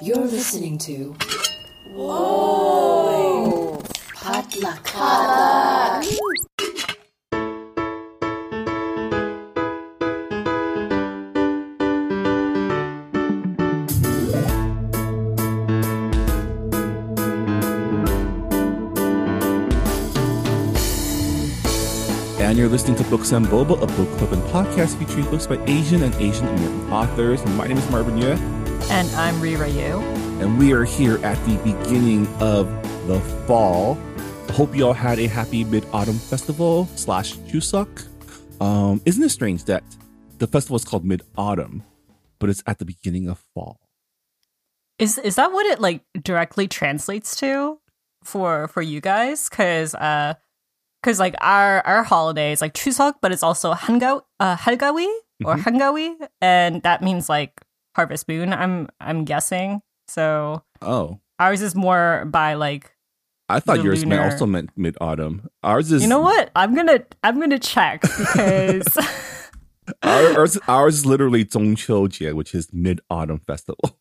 You're listening to. Whoa! Potluck. And you're listening to Books and Boba, a book club and podcast featuring books by Asian and Asian American authors. My name is Marvin Yueh, And I'm Reera Yoo. and we are here at the beginning of the fall. Hope you all had a happy Mid Autumn Festival slash Chuseok. Um, isn't it strange that the festival is called Mid Autumn, but it's at the beginning of fall? Is is that what it like directly translates to for for you guys? Cause uh cause like our our holiday is like Chuseok, but it's also Hangao uh Halgawi or Mhm. Hangawi, and that means like harvest moon, I'm I'm guessing. So Oh, ours is more by like I thought yours meant lunar- also meant Mid Autumn. Ours is you know what? I'm gonna I'm gonna check because ours, ours is literally Zhongqiu which is Mid Autumn Festival.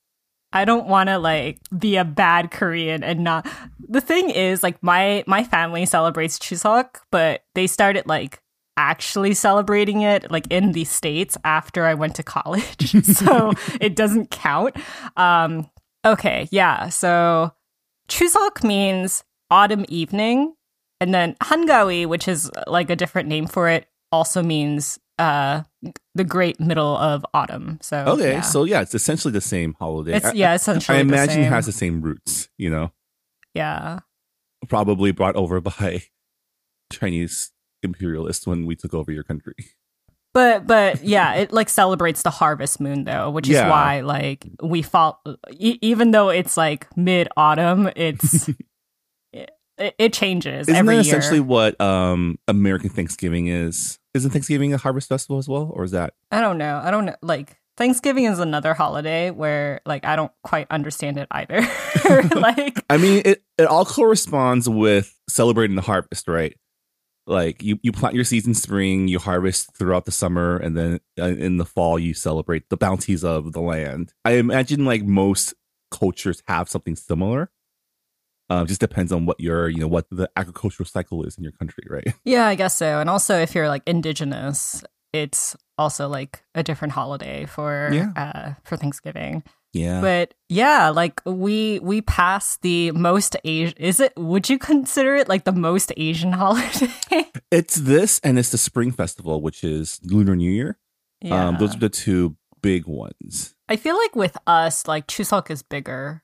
I don't want to like be a bad Korean and not. The thing is, like my my family celebrates Chuseok, but they started like actually celebrating it like in the states after I went to college, so it doesn't count. Um, okay, yeah. So Chuseok means autumn evening, and then Hangawi, which is like a different name for it, also means uh the great middle of autumn. So Okay, yeah. so yeah, it's essentially the same holiday. it's I- yeah, essentially. I the imagine it has the same roots, you know, yeah. probably brought over by Chinese imperialists when we took over your country. But but yeah, it like celebrates the harvest moon though, which is why like we fall e- even though it's like mid autumn, it's it, it changes Isn't every that year. essentially what um American Thanksgiving is? Isn't Thanksgiving a harvest festival as well, or is that? I don't know. I don't know. Like Thanksgiving is another holiday where like I don't quite understand it either. like I mean, it it all corresponds with celebrating the harvest, right? Like you you plant your seeds in spring, you harvest throughout the summer, and then uh, in the fall you celebrate the bounties of the land. I imagine like most cultures have something similar. Um, just depends on what your you know what the agricultural cycle is in your country, right? yeah, I guess so. And also if you're like indigenous, it's also like a different holiday for Yeah. uh for Thanksgiving. Yeah. But yeah, like we we passed the most Asian. Is it? Would you consider it like the most Asian holiday? it's this and it's the Spring Festival, which is Lunar New Year. yeah. Um, those are the two big ones. I feel like with us, like Chuseok is bigger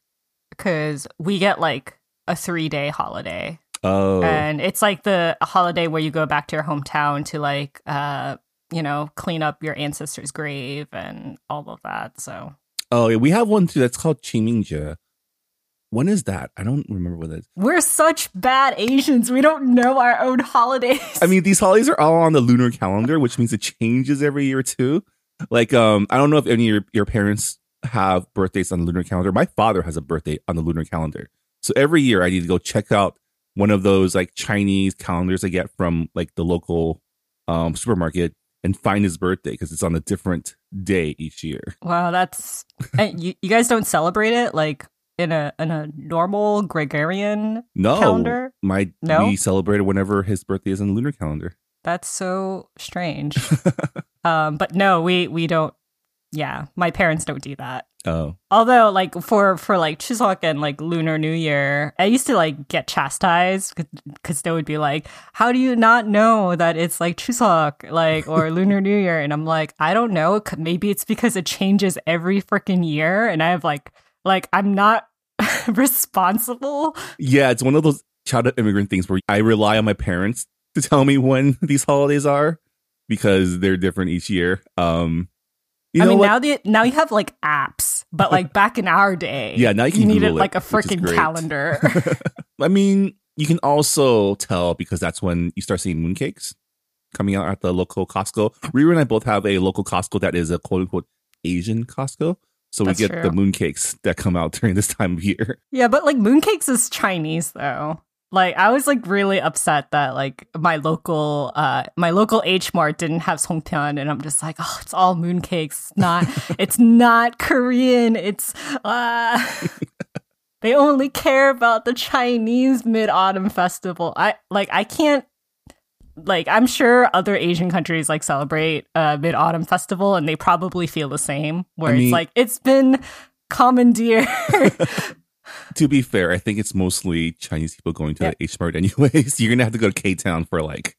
because we get like a three day holiday, Oh, and it's like the holiday where you go back to your hometown to like uh you know clean up your ancestor's grave and all of that. So oh, yeah, we have one too. That's called Qingmingjie. When is that? I don't remember what that is. we're such bad Asians. We don't know our own holidays. I mean, these holidays are all on the lunar calendar, which means it changes every year too. Like, um, I don't know if any of your, your parents have birthdays on the lunar calendar. My father has a birthday on the lunar calendar. So every year I need to go check out one of those like Chinese calendars I get from like the local um, supermarket and find his birthday because it's on a different day each year. Wow, that's and you, you guys don't celebrate it like in a in a normal Gregorian No, calendar? my No? we celebrate it whenever his birthday is on the lunar calendar. That's so strange. um, but no, we we don't. Yeah, my parents don't do that. Oh, Although, like for for like Chuseok and like Lunar New Year, I used to like get chastised because they would be like, "How do you not know that it's like Chuseok, like or Lunar New Year?" And I'm like, "I don't know. Maybe it's because it changes every freaking year, and I have like like I'm not responsible." yeah, it's one of those childhood immigrant things where I rely on my parents to tell me when these holidays are because they're different each year. Um, you I mean, what? now the now you have like apps, but like back in our day, Yeah, now you can needed it, like a freaking calendar. I mean, you can also tell because that's when you start seeing mooncakes coming out at the local Costco. Riri and I both have a local Costco that is a quote unquote Asian Costco. So That's we get true. the mooncakes that come out during this time of year. yeah, but like mooncakes is Chinese though. Like I was like really upset that like my local uh my local H Mart didn't have songpyeon and I'm just like oh it's all mooncakes. It's not it's not Korean. It's uh they only care about the Chinese Mid Autumn Festival. I like I can't like I'm sure other Asian countries like celebrate uh Mid Autumn Festival and they probably feel the same where I mean- it's like it's been commandeered to be fair, I think it's mostly Chinese people going to Yeah. the H Mart anyways. You're gonna have to go to K Town for like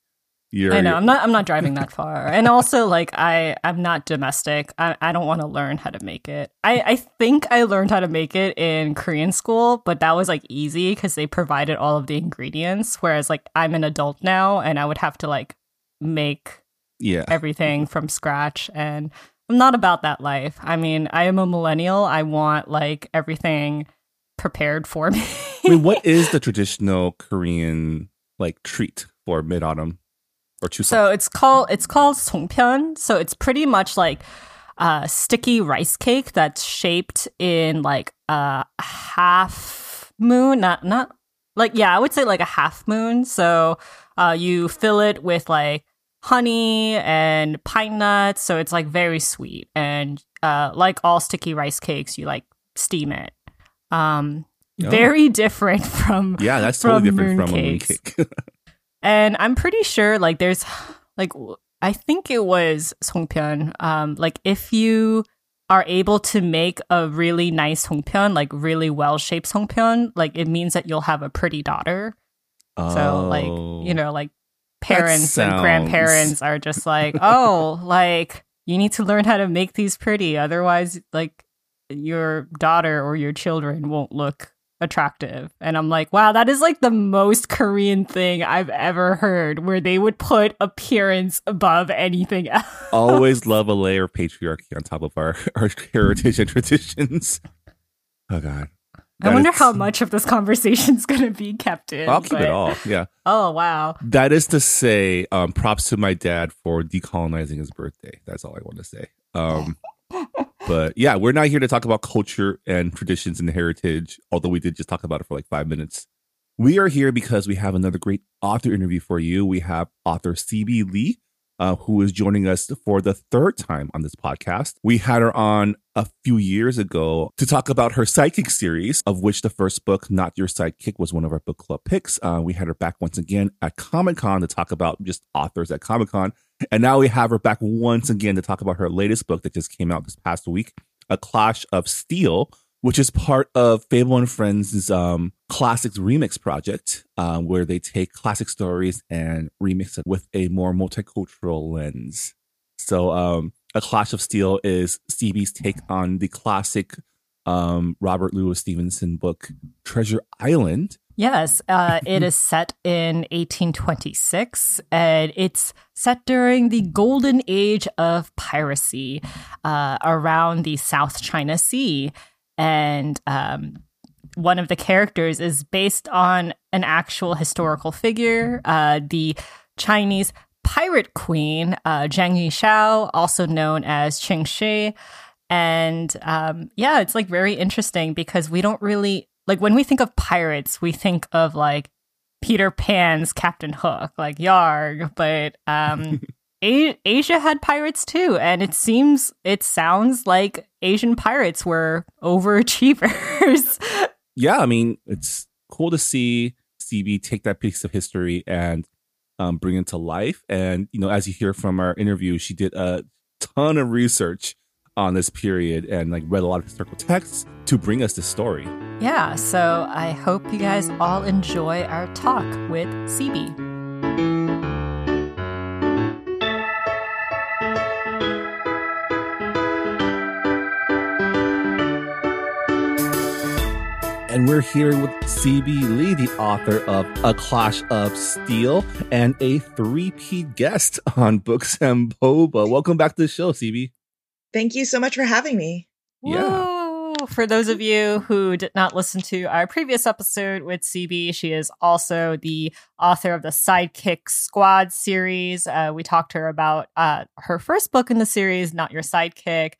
your. I know. your- I'm not. I'm not driving that far, and also like I. I'm not domestic. I. I don't want to learn how to make it. I. I think I learned how to make it in Korean school, but that was like easy because they provided all of the ingredients. Whereas like I'm an adult now, and I would have to like make yeah. everything from scratch, and I'm not about that life. I mean, I am a millennial. I want like everything prepared for me. I mean, what is the traditional Korean like treat for mid autumn or Chuseok? So it's called it's called songpyeon. So it's pretty much like a sticky rice cake that's shaped in like a half moon, not not like yeah, I would say like a half moon. So uh, you fill it with like honey and pine nuts, so it's like very sweet. And uh, like all sticky rice cakes, you like steam it. Um, Oh. very different from yeah, that's totally from different from a mooncake. and I'm pretty sure like there's like I think it was songpyeon. Um, like if you are able to make a really nice songpyeon, like really well shaped songpyeon, like it means that you'll have a pretty daughter. Oh. So like Oh. you know like parents and grandparents are just like oh like you need to learn how to make these pretty otherwise like your daughter or your children won't look attractive and i'm like wow that is like the most korean thing i've ever heard where they would put appearance above anything else always love a layer of patriarchy on top of our, our heritage and traditions. Oh God. i wonder is- how much of this conversation is gonna be kept in I'll keep but- it all. Yeah. oh wow That is to say, um, props to my dad for decolonizing his birthday. That's all I want to say. Um, but yeah, we're not here to talk about culture and traditions and heritage, although we did just talk about it for like five minutes. We are here because we have another great author interview for you. We have author CB Lee, uh, who is joining us for the third time on this podcast. We had her on a few years ago to talk about her psychic series, of which the first book, Not Your Sidekick, was one of our book club picks. Uh, we had her back once again at Comic Con to talk about just authors at Comic Con. And now we have her back once again to talk about her latest book that just came out this past week, A Clash of Steel, which is part of Feiwel and Friends' um, classics remix project, uh, where they take classic stories and remix it with a more multicultural lens. So, um, A Clash of Steel is CB's take on the classic um, Robert Louis Stevenson book, Treasure Island. Yes, uh, it is set in 1826, and it's set during the golden age of piracy uh, around the South China Sea. And um, one of the characters is based on an actual historical figure, uh, the Chinese pirate queen, uh, Zheng Yisao, also known as Qing Shi. And um, yeah, it's like very interesting because we don't really like when we think of pirates, we think of like Peter Pan's Captain Hook, like Yarg, but um A- Asia had pirates too, and it seems it sounds like Asian pirates were overachievers. yeah, I mean, it's cool to see CB take that piece of history and um, bring it to life. And, you know, as you hear from our interview, she did a ton of research on this period and like read a lot of historical texts to bring us this story. yeah, so I hope you guys all enjoy our talk with CB. And we're here with CB Lee, the author of A Clash of Steel and a three-peat guest on Books and Boba. Welcome back to the show, CB. Thank you so much for having me. Yeah. Woo! For those of you who did not listen to our previous episode with CB, she is also the author of the Sidekick Squad series. Uh, we talked to her about uh, her first book in the series, Not Your Sidekick.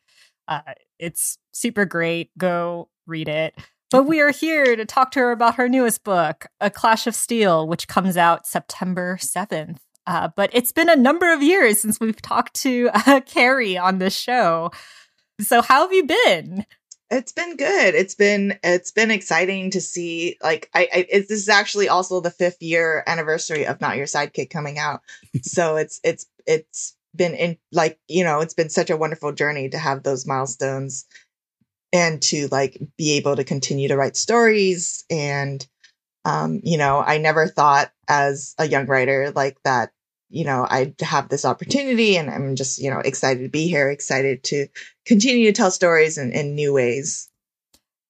Uh, it's super great. Go read it. But we are here to talk to her about her newest book, A Clash of Steel, which comes out September 7th. Uh, but it's been a number of years since we've talked to uh, Carrie on this show. So, how have you been? It's been good. It's been it's been exciting to see. Like, I, I this is actually also the fifth year anniversary of Not Your Sidekick coming out. so it's it's it's been in like you know it's been such a wonderful journey to have those milestones and to like be able to continue to write stories and um you know i never thought as a young writer like that you know i'd have this opportunity and i'm just you know excited to be here excited to continue to tell stories in, in new ways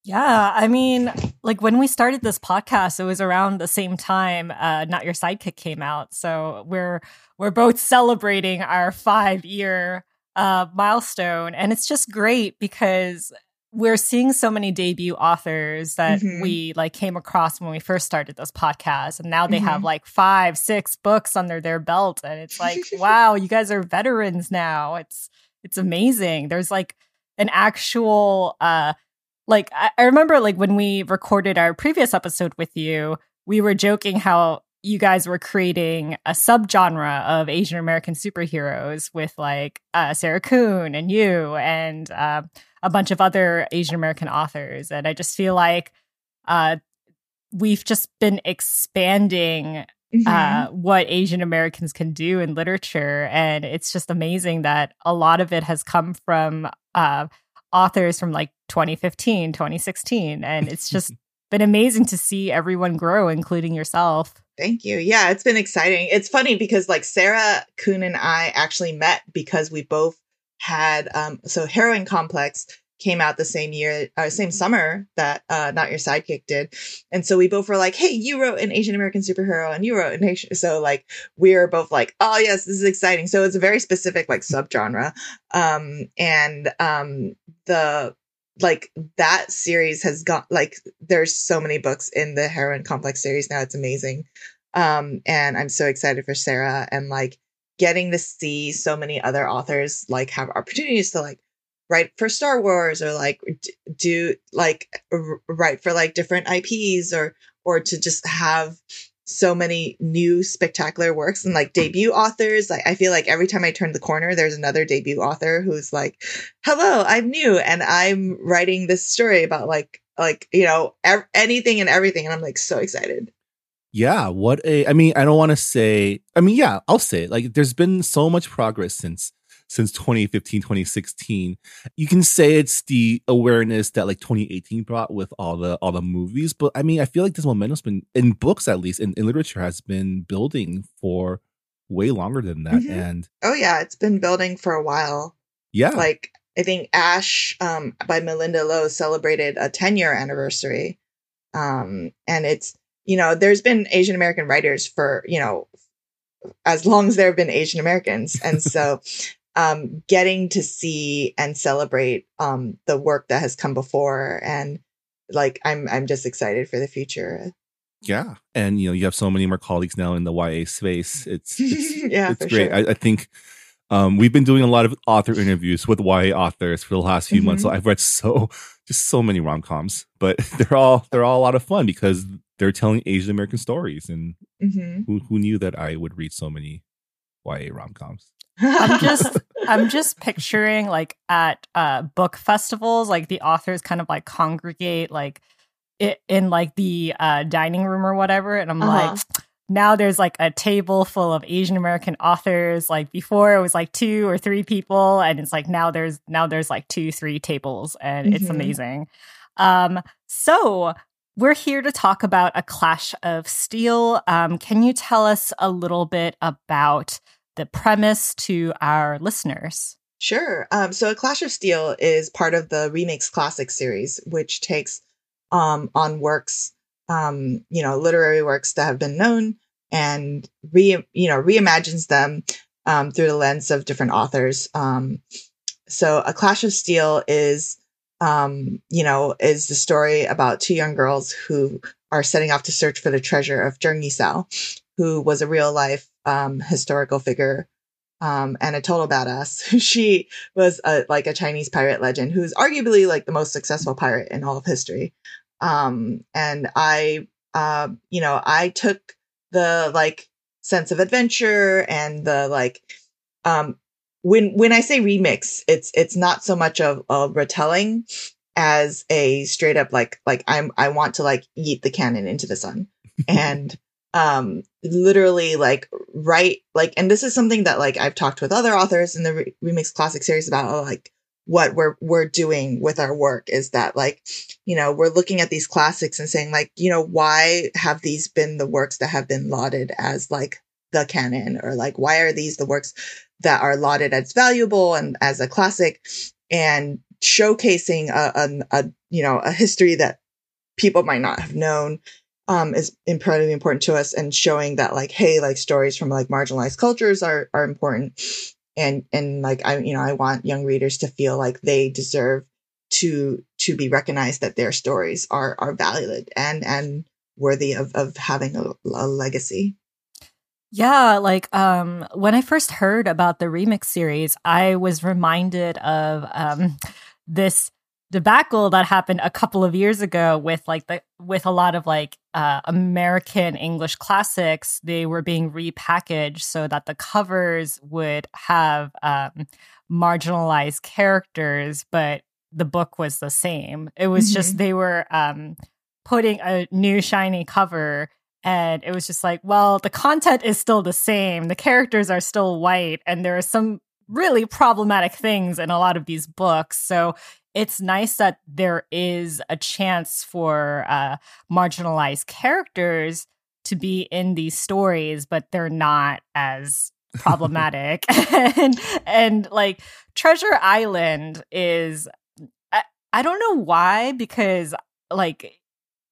yeah, I mean, like when we started this podcast, it was around the same time uh, "Not Your Sidekick" came out. So we're we're both celebrating our five year uh, milestone, and it's just great because we're seeing so many debut authors that mm-hmm. we like came across when we first started this podcast and now they mm-hmm. have like five six books under their belt and it's like wow you guys are veterans now it's it's amazing there's like an actual uh like I, I remember like when we recorded our previous episode with you, we were joking how you guys were creating a subgenre of Asian American superheroes with like uh, Sarah Kuhn and you and uh, a bunch of other Asian American authors. And I just feel like uh, we've just been expanding mm-hmm. uh, what Asian Americans can do in literature. And it's just amazing that a lot of it has come from uh, authors from like 2015, 2016. And it's just been amazing to see everyone grow, including yourself. Thank you. Yeah, it's been exciting. It's funny because like Sarah Kuhn and I actually met because we both had um so Heroine Complex came out the same year, uh, same summer that uh, Not Your Sidekick did. And so we both were like, hey, you wrote an Asian American superhero and you wrote an Asian. So like we are both like, oh, yes, this is exciting. So it's a very specific like subgenre. Um, and um, the like that series has got like there's so many books in the heroine complex series now it's amazing. Um and i'm so excited for sarah and like getting to see so many other authors like have opportunities to like write for star wars or like do like write for like different ips or or to just have so many new spectacular works and like debut authors. Like I feel like every time I turn the corner, there's another debut author who's like, "Hello, I'm new and I'm writing this story about like like you know ev- anything and everything," and I'm like so excited. Yeah, what a I mean, I don't want to say. I mean, yeah, I'll say it. Like, there's been so much progress since since 2015 2016 you can say it's the awareness that like 2018 brought with all the all the movies but i mean i feel like this momentum's been in books at least in, in literature has been building for way longer than that mm-hmm. and oh yeah it's been building for a while yeah like i think ash um by Malinda Lo celebrated a 10 year anniversary um and it's you know there's been asian american writers for you know as long as there have been Asian Americans. And so um, getting to see and celebrate um, the work that has come before, and like I'm I'm just excited for the future. Yeah, and you know you have so many more colleagues now in the YA space. It's, it's yeah, it's great. Sure. I, I, think um, we've been doing a lot of author interviews with YA authors for the last few mm-hmm. months. So I've read so just so many rom coms, but they're all they're all a lot of fun because they're telling Asian American stories, and mm-hmm. who who knew that I would read so many YA rom coms? I'm just I'm just picturing like at uh book festivals, like the authors kind of like congregate like it in like the uh dining room or whatever. And I'm uh-huh. like now there's like a table full of Asian American authors. Like before it was like two or three people, and it's like now there's now there's like two, three tables, and mm-hmm. it's amazing. Um, so we're here to talk about a clash of steel. Um, can you tell us a little bit about the premise to our listeners? Sure. Um, so, A Clash of Steel is part of the Remakes Classic series, which takes um, on works, um, you know, literary works that have been known and re, you know, reimagines them um, through the lens of different authors. Um, so, A Clash of Steel is, um, you know, is the story about two young girls who are setting off to search for the treasure of Zheng Yisao, who was a real life um, historical figure um, and a total badass. she was a, like a Chinese pirate legend who's arguably like the most successful pirate in all of history. Um, and I, uh, you know, I took the like sense of adventure and the like, um, when, when I say remix, it's, it's not so much of a retelling as a straight up like, like I'm, I want to like eat the canon into the sun. And, um, literally like write like, and this is something that like I've talked with other authors in the re- remix classic series about like, what we're we're doing with our work is that like you know we're looking at these classics and saying like you know why have these been the works that have been lauded as like the canon? Or like why are these the works that are lauded as valuable and as a classic and showcasing a, a, a you know a history that people might not have known um, is incredibly important to us and showing that like hey like stories from like marginalized cultures are are important and and like I you know I want young readers to feel like they deserve to to be recognized that their stories are are valid and and worthy of of having a, a legacy. Yeah, like um when I first heard about the remix series, I was reminded of um this debacle that happened a couple of years ago with like the with a lot of like uh, American English classics. They were being repackaged so that the covers would have um, marginalized characters, but the book was the same. It was mm-hmm. just they were um, putting a new shiny cover. And it was just like, well, the content is still the same. The characters are still white, and there are some really problematic things in a lot of these books. So it's nice that there is a chance for uh, marginalized characters to be in these stories, but they're not as problematic. and and like Treasure Island is I, I don't know why because like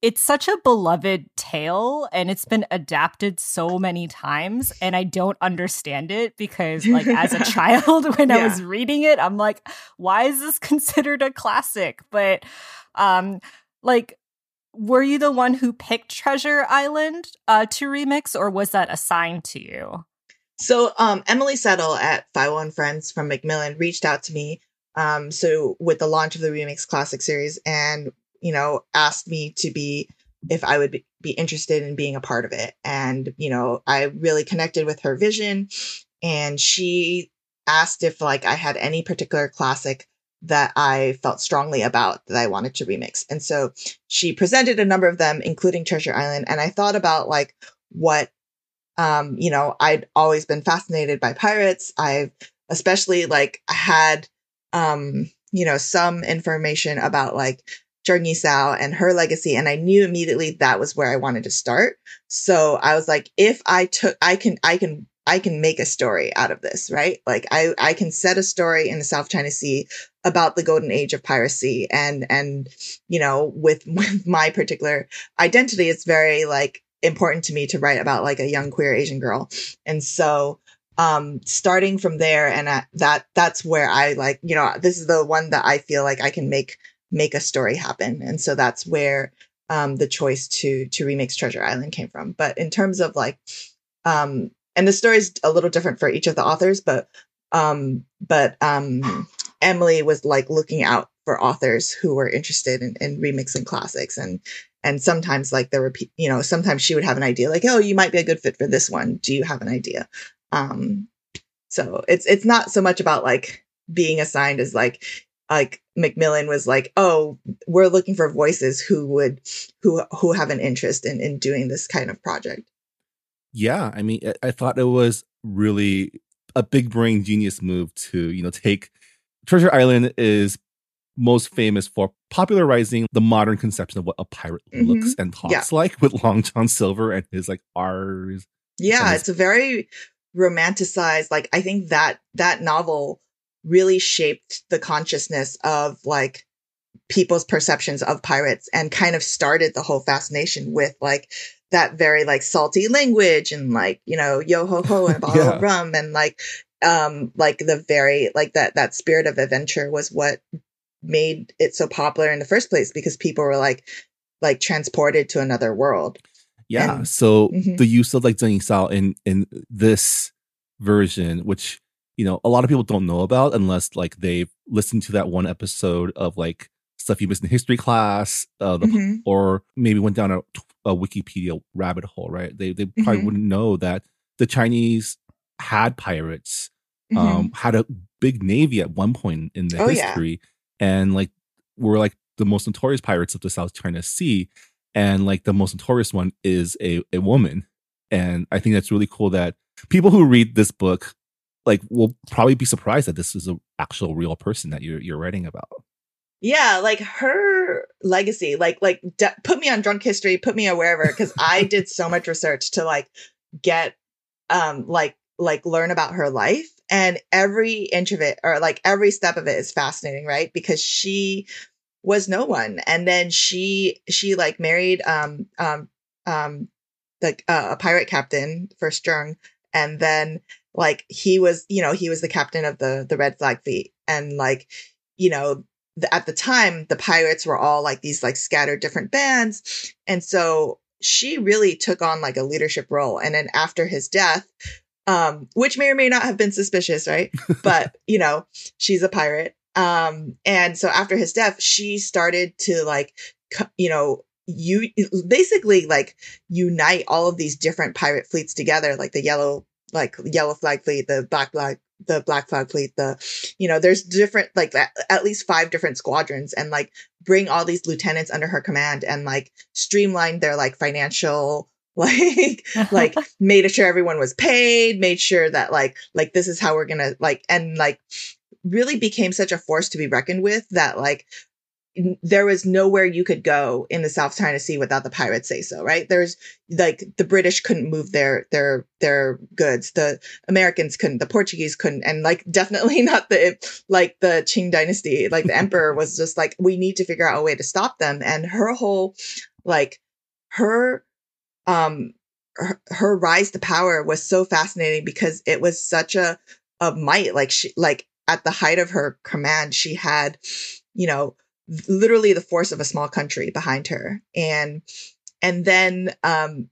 it's such a beloved tale and it's been adapted so many times and I don't understand it because like as a child when yeah. I was reading it I'm like why is this considered a classic but um like were you the one who picked Treasure Island uh to remix or was that assigned to you? So um Emily Settle at Feiwel and Friends from Macmillan reached out to me um so with the launch of the remix classic series and you know, asked me to be if I would be, interested in being a part of it. And, you know, I really connected with her vision and she asked if like I had any particular classic that I felt strongly about that I wanted to remix. And so she presented a number of them, including Treasure Island. And I thought about like what, um, you know, I'd always been fascinated by pirates. I've especially like had, um, you know, some information about like Zheng Sao and her legacy. And I knew immediately that was where I wanted to start. So I was like, if I took, I can, I can, I can make a story out of this, right? Like I, I can set a story in the South China Sea about the golden age of piracy. And, and, you know, with, with my particular identity, it's very like important to me to write about like a young queer Asian girl. And so, um starting from there and uh, that that's where i like you know this is the one that i feel like i can make make a story happen. And so that's where um, the choice to to remix Treasure Island came from. But in terms of like, um, and the story is a little different for each of the authors, but um, but um, Emily was like looking out for authors who were interested in, in remixing classics and and sometimes like there were you know sometimes she would have an idea like oh you might be a good fit for this one do you have an idea um so it's it's not so much about like being assigned as like like Macmillan was like, "Oh, we're looking for voices who would who who have an interest in in doing this kind of project." Yeah, I mean, I thought it was really a big brain genius move to you know take Treasure Island is most famous for popularizing the modern conception of what a pirate mm-hmm. looks and talks yeah. like with Long John Silver and his like R's. Yeah, his- it's a very romanticized. Like I think that that novel really shaped the consciousness of like people's perceptions of pirates and kind of started the whole fascination with like that very like salty language and like you know yo ho ho and bottle yeah. of rum and like um like the very like that that spirit of adventure was what made it so popular in the first place because people were like like transported to another world yeah and, so mm-hmm. the use of like Zheng Sao in in this version which you know, a lot of people don't know about unless like they've listened to that one episode of like stuff you missed in history class, uh, the, Mhm. or maybe went down a, a Wikipedia rabbit hole, right? They they probably Mhm. wouldn't know that the Chinese had pirates, Mhm. um, had a big navy at one point in the Oh, yeah. history, and like were like the most notorious pirates of the South China Sea, and like the most notorious one is a a woman, and I think that's really cool that people who read this book like will probably be surprised that this is an actual real person that you're you're writing about. Yeah, like her legacy, like like put me on drunk history, put me on wherever because I did so much research to like get um like like learn about her life and every inch of it or like every step of it is fascinating, right? Because she was no one and then she she like married um um um like uh, a pirate captain first Jung and then like he was you know he was the captain of the the red flag fleet. And like you know the, at the time the pirates were all like these like scattered different bands. And so she really took on like a leadership role. And then after his death um which may or may not have been suspicious right? But you know she's a pirate. Um and so after his death she started to like you know you basically like unite all of these different pirate fleets together like the yellow like yellow flag fleet the black flag the black flag fleet the you know there's different like at, least five different squadrons and like bring all these lieutenants under her command and like streamline their like financial like like made sure everyone was paid made sure that like like this is how we're gonna like and like really became such a force to be reckoned with that like there was nowhere you could go in the South China Sea without the pirates say so, right? There's like the British couldn't move their their their goods, the Americans couldn't, the Portuguese couldn't, and like definitely not the like the Qing dynasty. Like the emperor was just like, we need to figure out a way to stop them. And her whole like her um her, her rise to power was so fascinating because it was such a a might. Like she like at the height of her command, she had, you know, literally the force of a small country behind her. And and then um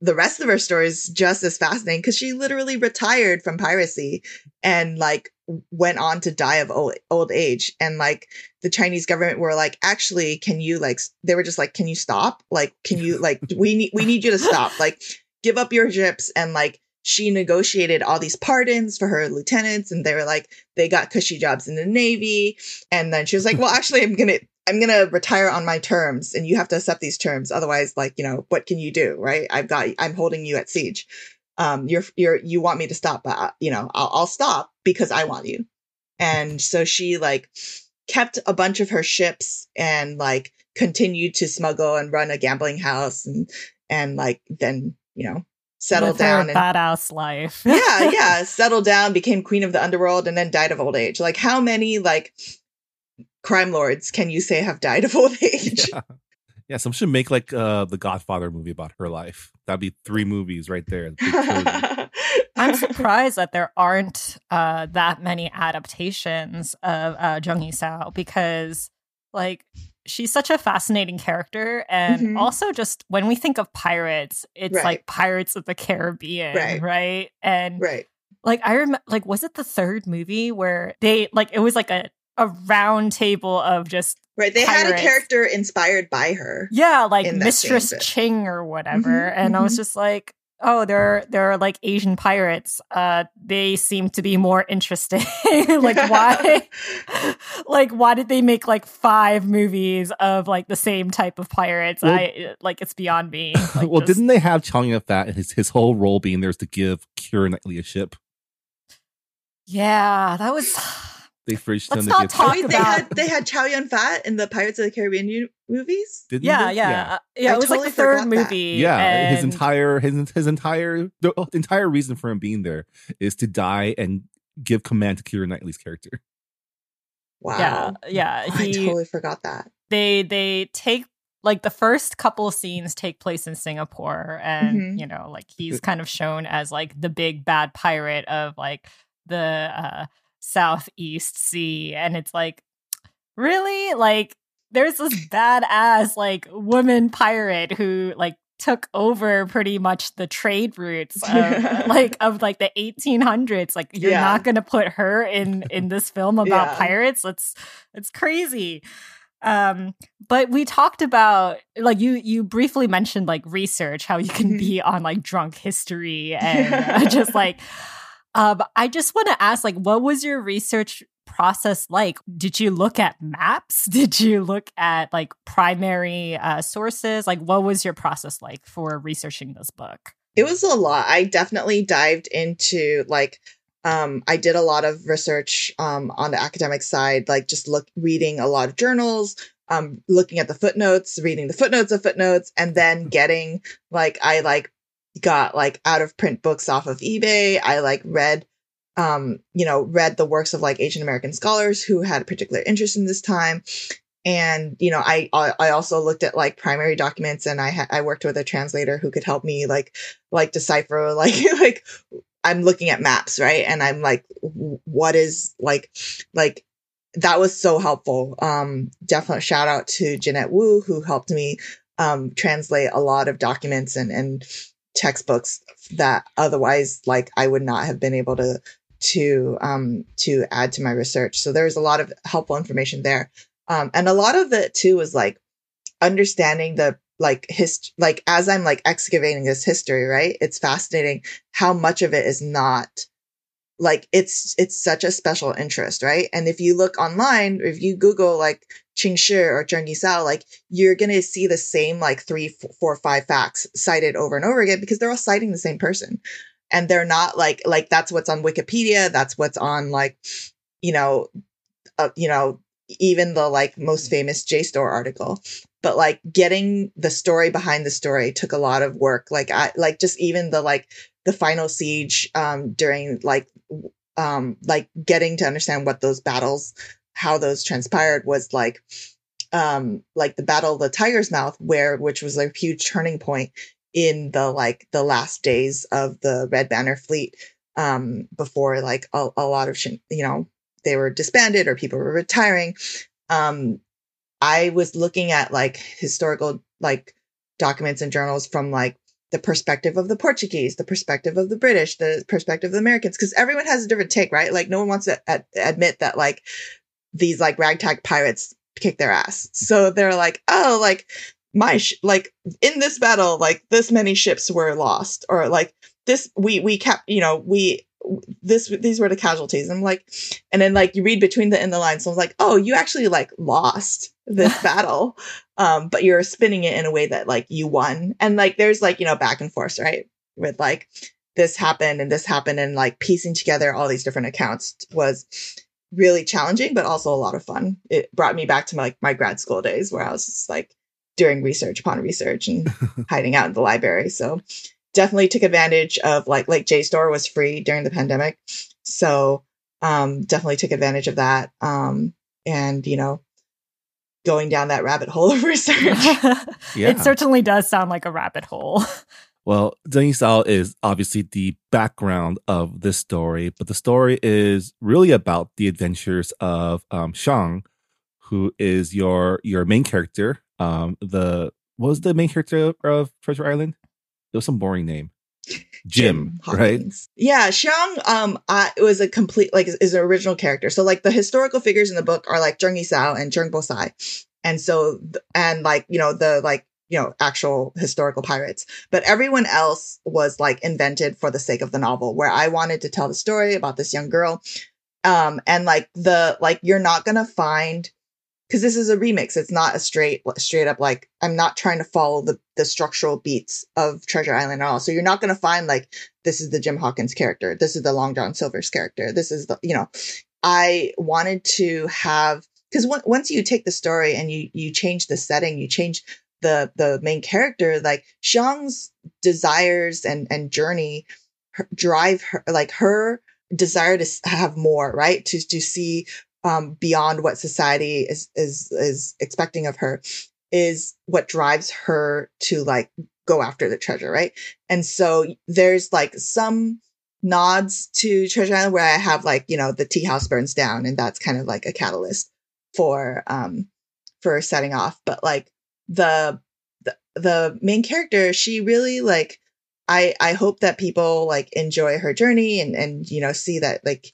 the rest of her story is just as fascinating because she literally retired from piracy and like went on to die of old, old age. And like the chinese government were like actually can you like they were just like can you stop? Like can you like we need we need you to stop. Like give up your ships and like she negotiated all these pardons for her lieutenants and they were like they got cushy jobs in the navy. And then she was like well actually i'm gonna i'm gonna retire on my terms and you have to accept these terms. Otherwise like you know what can you do right? I've got i'm holding you at siege. Um you're you're you want me to stop but uh, you know I'll, I'll stop because i want you. And so she like kept a bunch of her ships and like continued to smuggle and run a gambling house and and like then you know settled With her down and badass life. yeah, yeah, settled down, became queen of the underworld, and then died of old age. Like, how many like crime lords can you say have died of old age? Yeah. Yeah, some should make like uh the Godfather movie about her life. That'd be three movies right there. I'm surprised that there aren't uh, that many adaptations of uh, Zheng Yisao because, like, she's such a fascinating character, and Mhm. also just when we think of pirates, it's Right. like Pirates of the Caribbean, Right. right? And right. like I remember, like, was it the third movie where they like it was like a a round table of just Right. They had a character inspired by her. yeah, like Mistress. Ching or whatever. Mhm, and I was mhm. just like, oh, they're they're like Asian pirates. Uh they seem to be more interesting. like why like why did they make like five movies of like the same type of pirates? Well- I like it's beyond me. Like, well, just- didn't they have Chow Yun Fat and his his whole role being there is to give Keira Knightley a ship? Yeah, that was They fridged Let's him not to give talk Wait, they had they had Chow Yun Fat in the Pirates of the Caribbean u- movies. Didn't yeah, they? yeah, uh, yeah. I it was totally like the third forgot that. movie. Yeah, his entire his his entire the entire reason for him being there is to die and give command to Keira Knightley's character. Wow. Yeah, yeah. I He totally forgot that. they they take like the first couple of scenes take place in Singapore and Mhm. you know like he's kind of shown as like the big bad pirate of like the uh southeast sea and it's like really like there's this badass like woman pirate who like took over pretty much the trade routes of like of like the 1800s like you're Yeah. not going to put her in in this film about Yeah. pirates it's it's crazy Um, but we talked about like you you briefly mentioned like research, how you can Mm-hmm. be on like drunk history and uh, just like. Um, I just want to ask, like, what was your research process like? Did you look at maps? Did you look at like primary uh, sources? Like, what was your process like for researching this book? It was a lot. I definitely dived into like um I did a lot of research um on the academic side, like just look reading a lot of journals, um looking at the footnotes, reading the footnotes of footnotes and then getting like I like got like out of print books off of eBay. I like read um you know read the works of like Asian American scholars who had a particular interest in this time. And you know I I also looked at like primary documents and I ha- I worked with a translator who could help me like like decipher like like I'm looking at maps right? And I'm like what is like like that was so helpful. Um definitely shout out to Jeanette Wu who helped me um translate a lot of documents and and textbooks that otherwise like I would not have been able to to um to add to my research. So there's a lot of helpful information there. Um and a lot of it too was like understanding the like hist like as i'm like excavating this history right it's fascinating how much of it is not like it's it's such a special interest right and if you look online if you google like Qing Shi or Zheng Yisao, like you're gonna see the same like three, four, five facts cited over and over again because they're all citing the same person, and they're not like like that's what's on Wikipedia, that's what's on like, you know, uh, you know, even the like most famous JSTOR article. But like getting the story behind the story took a lot of work. Like I like just even the like the final siege um during like um like getting to understand what those battles how those transpired was like um like the battle of the tiger's mouth where which was a huge turning point in the like the last days of the red banner fleet um before like a, a lot of shin- you know they were disbanded or people were retiring um i was looking at like historical like documents and journals from like the perspective of the Portuguese, the perspective of the British, the perspective of the Americans, because everyone has a different take, right? Like no one wants to ad- admit that like these like ragtag pirates kick their ass. So they're like, oh, like my sh- like in this battle, like this many ships were lost, or like this we we kept, you know, we this these were the casualties. I'm like, and then like you read between the in the lines, so I was like, oh, you actually like lost this battle, um, but you're spinning it in a way that like you won, and like there's like you know back and forth, right? With like this happened and this happened, and like piecing together all these different accounts was really challenging, but also a lot of fun. It brought me back to my, like my grad school days where I was just like doing research upon research and hiding out in the library. So definitely took advantage of like like JSTOR was free during the pandemic. So um definitely took advantage of that. Um and you know going down that rabbit hole of research. Yeah. It certainly does sound like a rabbit hole. Well, Zheng Yisao is obviously the background of this story, but the story is really about the adventures of um, Xiang, who is your your main character. Um, the what was the main character of Treasure Island? It was some boring name. Jim, right? Yeah, Xiang um I, it was a complete like is, is an original character. So like the historical figures in the book are like Zheng Yisao and Zheng Bosai. And so and like, you know, the like you know actual historical pirates but everyone else was like invented for the sake of the novel where i wanted to tell the story about this young girl um and like the like you're not gonna find because this is a remix. It's not a straight straight up like i'm not trying to follow the the structural beats of treasure island at all. So you're not gonna find like this is the jim hawkins character. This is the long john silver's character. This is the you know. I wanted to have because once you take the story and you you change the setting you change the the main character like Xiang's desires and and journey her, drive her like her desire to have more right? To to see um beyond what society is is is expecting of her is what drives her to like go after the treasure right? And so there's like some nods to treasure island where i have like you know the tea house burns down and that's kind of like a catalyst for um for setting off. But like the, the the main character she really like i i hope that people like enjoy her journey and and you know see that like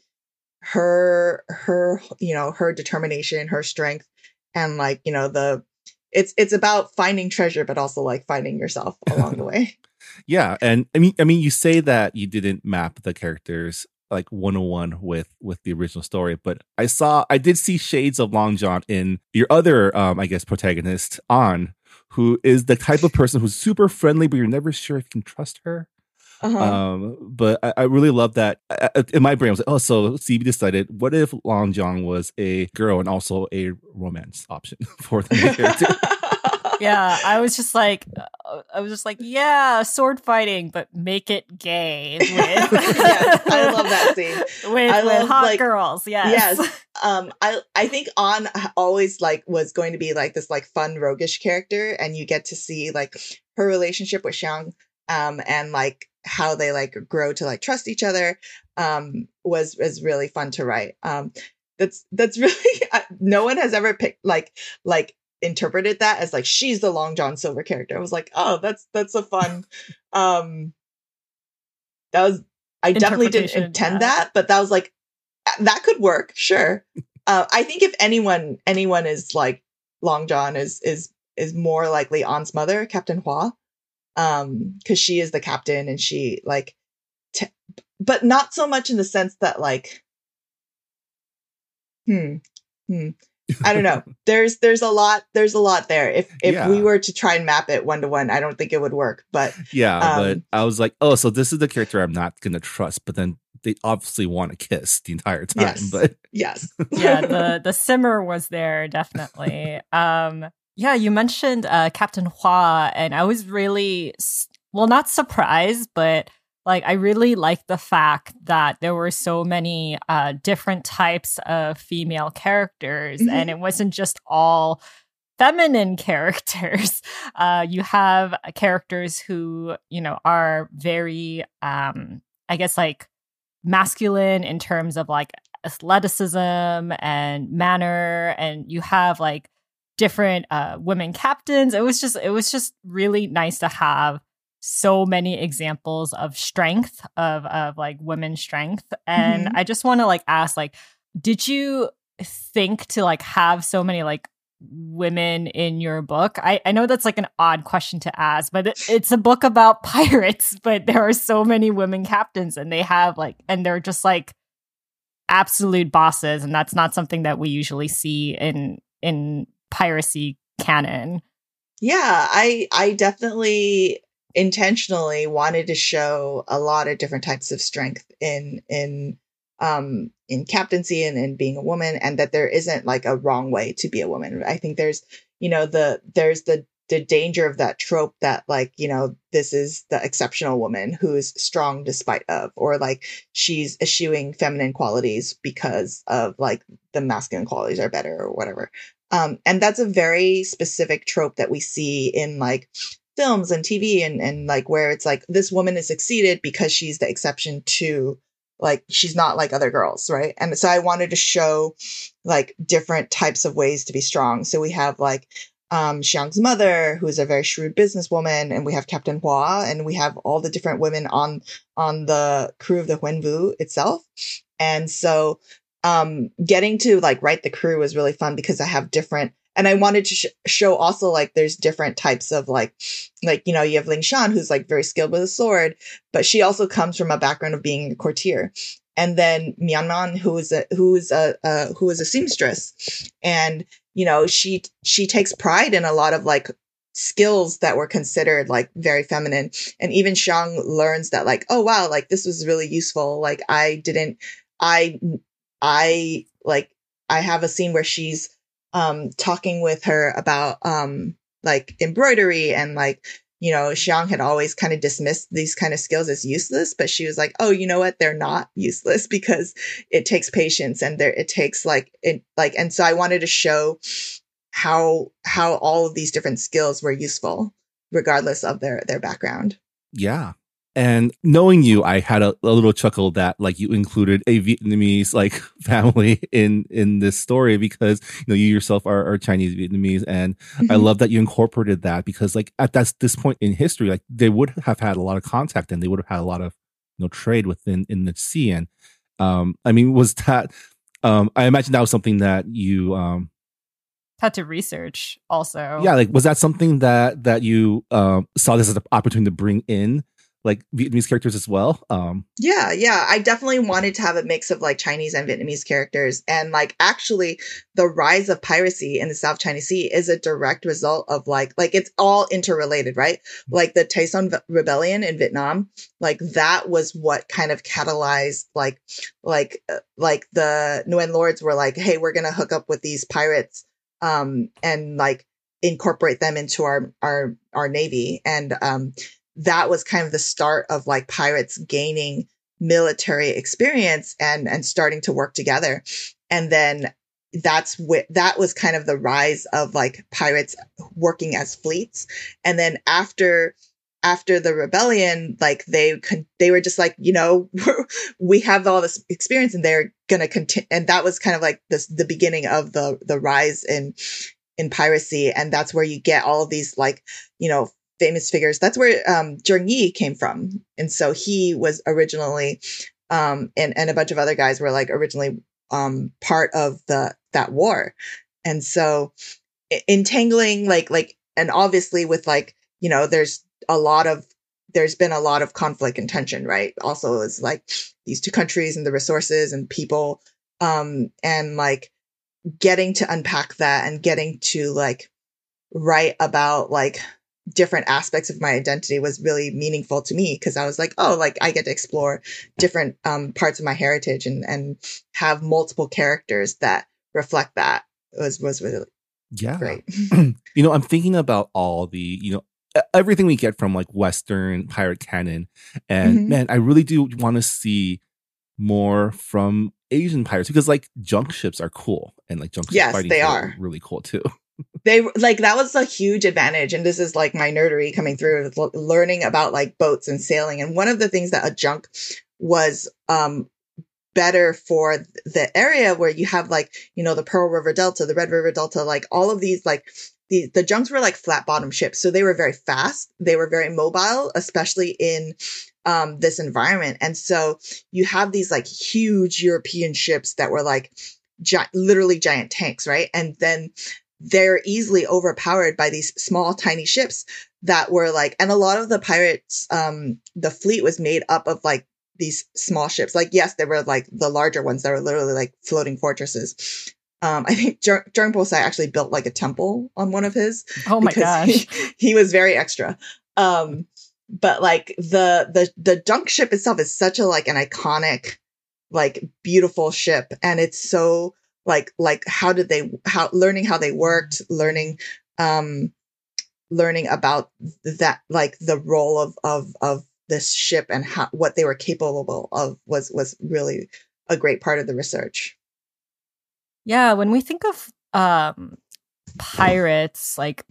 her her you know her determination her strength and like you know the it's it's about finding treasure but also like finding yourself along the way Yeah, and I mean, I mean, you say that you didn't map the characters like 101 with with the original story, but I saw, I did see shades of Long John in your other, um, I guess, protagonist, Anh, who is the type of person who's super friendly, but you're never sure if you can trust her. Uh-huh. Um, but I, I really love that. I, I- in my brain, I was like, oh, so CB decided, what if Long John was a girl and also a romance option for the character? yeah, I was just like, uh, I was just like, yeah, sword fighting, but make it gay. With, Yes, I love that scene. With, I with love, hot like- girls, yes. yes um i i think Anh always like was going to be like this like fun roguish character and you get to see like her relationship with Xiang um and like how they like grow to like trust each other um was was really fun to write. Um that's that's really uh, no one has ever picked like like interpreted that as like she's the long john silver character. I was like oh that's that's a fun um that was i definitely didn't intend yeah. that but that was like that could work sure. Uh, i think if anyone anyone is like long john is is is more likely Anh's mother captain hua um because she is the captain and she like t- but not so much in the sense that like hmm hmm i don't know there's there's a lot there's a lot there if if Yeah. we were to try and map it one to one i don't think it would work but Yeah, but Um, I was like, oh, so this is the character I'm not gonna trust. But then they obviously want to kiss the entire time. Yes. But yes yeah, the the simmer was there definitely. Um, yeah, you mentioned uh, Captain Hua, and I was really well, not surprised, but like I really liked the fact that there were so many uh, different types of female characters, Mhm. and it wasn't just all feminine characters. Uh, you have characters who you know are very, um, I guess, like masculine in terms of like athleticism and manner and you have like different uh women captains. It was just it was just really nice to have so many examples of strength of of like women's strength. And Mhm. i just want to like ask like did you think to like have so many like women in your book? I i know that's like an odd question to ask but it, it's a book about pirates but there are so many women captains and they have like and they're just like absolute bosses and that's not something that we usually see in in piracy canon. Yeah i i definitely intentionally wanted to show a lot of different types of strength in in um in captaincy and in being a woman and that there isn't like a wrong way to be a woman. I think there's you know the there's the the danger of that trope that like you know this is the exceptional woman who is strong despite of or like she's eschewing feminine qualities because of like the masculine qualities are better or whatever um and that's a very specific trope that we see in like films and tv and and like where it's like this woman is succeeded because she's the exception to like she's not like other girls right and so i wanted to show like different types of ways to be strong so we have like um, Xiang's mother, who is a very shrewd businesswoman, and we have Captain Hua, and we have all the different women on on the crew of the Huenvu itself. And so, um, getting to like write the crew was really fun because I have different, and I wanted to sh- show also like there's different types of like, like you know you have Ling Shan who's like very skilled with a sword, but she also comes from a background of being a courtier. And then Mianman, who is a who is a uh, who is a seamstress, and you know she she takes pride in a lot of like skills that were considered like very feminine. And even Xiang learns that like oh wow like this was really useful. Like i didn't i i like i have a scene where she's um talking with her about um like embroidery and like you know xiang had always kind of dismissed these kind of skills as useless but she was like oh you know what they're not useless because it takes patience and there it takes like it like and so i wanted to show how how all of these different skills were useful regardless of their their background yeah. And knowing you, I had a, a little chuckle that like you included a Vietnamese like family in in this story because you know you yourself are, are Chinese Vietnamese, and I Mhm. love that you incorporated that because like at that this point in history, like they would have had a lot of contact and they would have had a lot of you know trade within in the sea. And um, I mean, was that um, I imagine that was something that you um had to research also. Yeah, like was that something that that you um, saw this as an opportunity to bring in like Vietnamese characters as well? Um, yeah, yeah, I definitely wanted to have a mix of like Chinese and Vietnamese characters, and like actually, the rise of piracy in the South China Sea is a direct result of like like it's all interrelated, right? Like the Tay Son Rebellion in Vietnam, like that was what kind of catalyzed like like uh, like the Nguyen Lords were like, hey, we're gonna hook up with these pirates, um, and like incorporate them into our our our navy and um that was kind of the start of like pirates gaining military experience and and starting to work together. And then that's what that was kind of the rise of like pirates working as fleets. And then after after the rebellion like they could they were just like you know we have all this experience and they're gonna continue and that was kind of like this the beginning of the the rise in in piracy. And that's where you get all these like you know famous figures. That's where um, Zheng Yi came from, and so he was originally, um, and and a bunch of other guys were like originally um, part of the that war, and so entangling like like and obviously with like you know there's a lot of there's been a lot of conflict and tension right? Also is like these two countries and the resources and people um and like getting to unpack that and getting to like write about like different aspects of my identity was really meaningful to me because I was like, oh, like I get to explore different um, parts of my heritage and and have multiple characters that reflect that it was was really yeah great. you know, I'm thinking about all the you know everything we get from like Western pirate canon, and mm-hmm. man, I really do want to see more from Asian pirates because like junk ships are cool and like junk ships yes, they are really cool too. They like that was a huge advantage and this is like my nerdery coming through learning about like boats and sailing and one of the things that a junk was um better for the area where you have like you know the pearl river delta the red river delta like all of these like the, the junks were like flat bottom ships so they were very fast they were very mobile especially in um, this environment and so you have these like huge european ships that were like gi- literally giant tanks right? And then they're easily overpowered by these small, tiny ships that were like, and a lot of the pirates, um, the fleet was made up of like these small ships. Like, yes, there were like the larger ones that were literally like floating fortresses. Um, I think Jung Posai actually built like a temple on one of his. Oh my gosh. He, he, was very extra. Um, but like the, the, the junk ship itself is such a like an iconic, like beautiful ship. And it's so like like how did they how learning how they worked learning um learning about that like the role of of of this ship and how what they were capable of was was really a great part of the research. Yeah when we think of um pirates like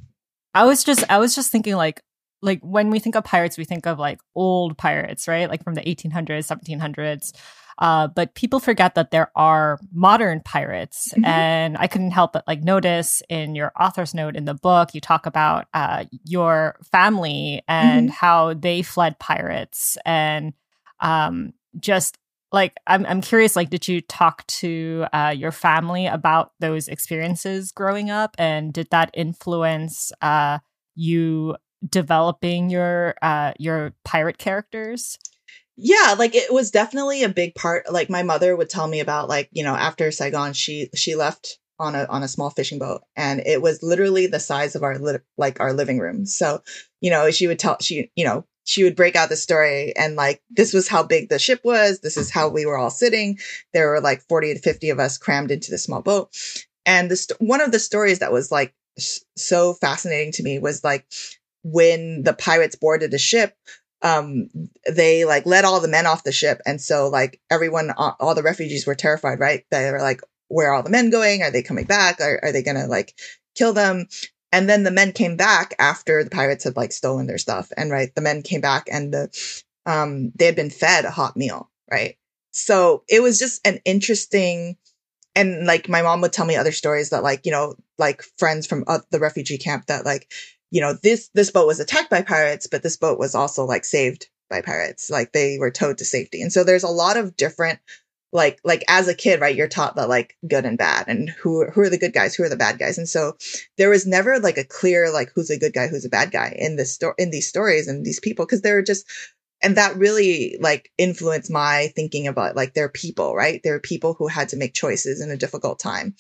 i was just i was just thinking like like when we think of pirates we think of like old pirates right? Like from the 1800s 1700s uh, but people forget that there are modern pirates. Mm-hmm. And I couldn't help but like notice in your author's note in the book, you talk about uh, your family and mm-hmm. how they fled pirates and um, just like I'm I'm curious like did you talk to uh, your family about those experiences growing up and did that influence uh, you developing your uh, your pirate characters? Yeah like it was definitely a big part like my mother would tell me about like you know after saigon she she left on a on a small fishing boat and it was literally the size of our li- like our living room. So you know she would tell she you know she would break out the story and like this was how big the ship was this is how we were all sitting. There were like 40 to 50 of us crammed into the small boat. And this one of the stories that was like so fascinating to me was like when the pirates boarded the ship um they like let all the men off the ship. And so like everyone all the refugees were terrified right? They were like where are all the men going? Are they coming back? Are, are they gonna like kill them? And then the men came back after the pirates had like stolen their stuff. And right the men came back and the um they had been fed a hot meal right? So it was just an interesting and like my mom would tell me other stories that like you know like friends from uh, the refugee camp that like you know, this, this boat was attacked by pirates, but this boat was also like saved by pirates. Like they were towed to safety. And so there's a lot of different like like as a kid right you're taught that like good and bad and who who are the good guys who are the bad guys and so there was never like a clear like who's a good guy who's a bad guy in this story in these stories and these people because they're just and that really like influenced my thinking about like they're people right they're people who had to make choices in a difficult time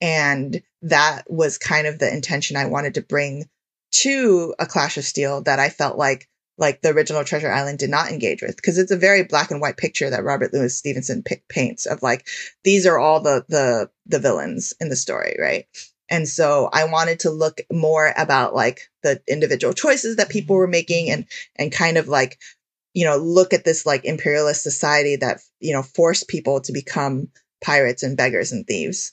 and that was kind of the intention i wanted to bring to a clash of steel that i felt like like the original Treasure Island did not engage with because it's a very black and white picture that Robert Louis Stevenson p- paints of like these are all the the the villains in the story, right? And so I wanted to look more about like the individual choices that people mm-hmm. were making and and kind of like you know look at this like imperialist society that you know forced people to become pirates and beggars and thieves.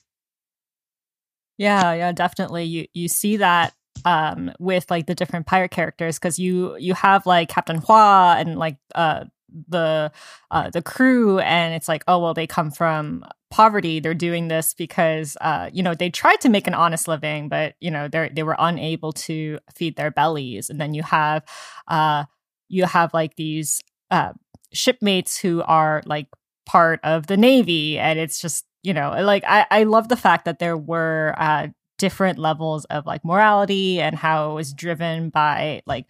Yeah, yeah, definitely. You you see that um with like the different pirate characters because you you have like Captain Hua and like uh the uh the crew and it's like oh well they come from poverty. They're doing this because uh you know they tried to make an honest living but you know they they were unable to feed their bellies. And then you have uh you have like these uh shipmates who are like part of the navy and it's just you know like i i love the fact that there were uh different levels of like morality and how it was driven by like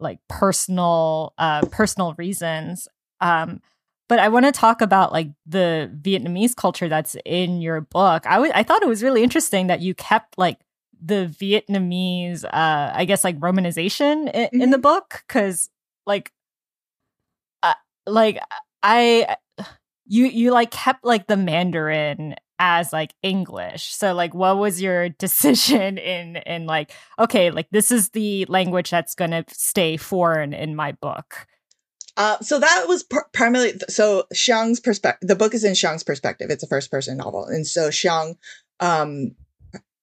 like personal uh personal reasons um but I want to talk about like the Vietnamese culture that's in your book. I, w- I thought it was really interesting that you kept like the Vietnamese, uh, I guess like romanization in, mm-hmm. in the book because like, uh, like I, you you like kept like the Mandarin as like English. So like what was your decision in in like okay, like this is the language that's going to stay foreign in my book. Uh, so that was pr- primarily so Xiang's perspective. The book is in Xiang's perspective. It's a first person novel, and so Xiang, um,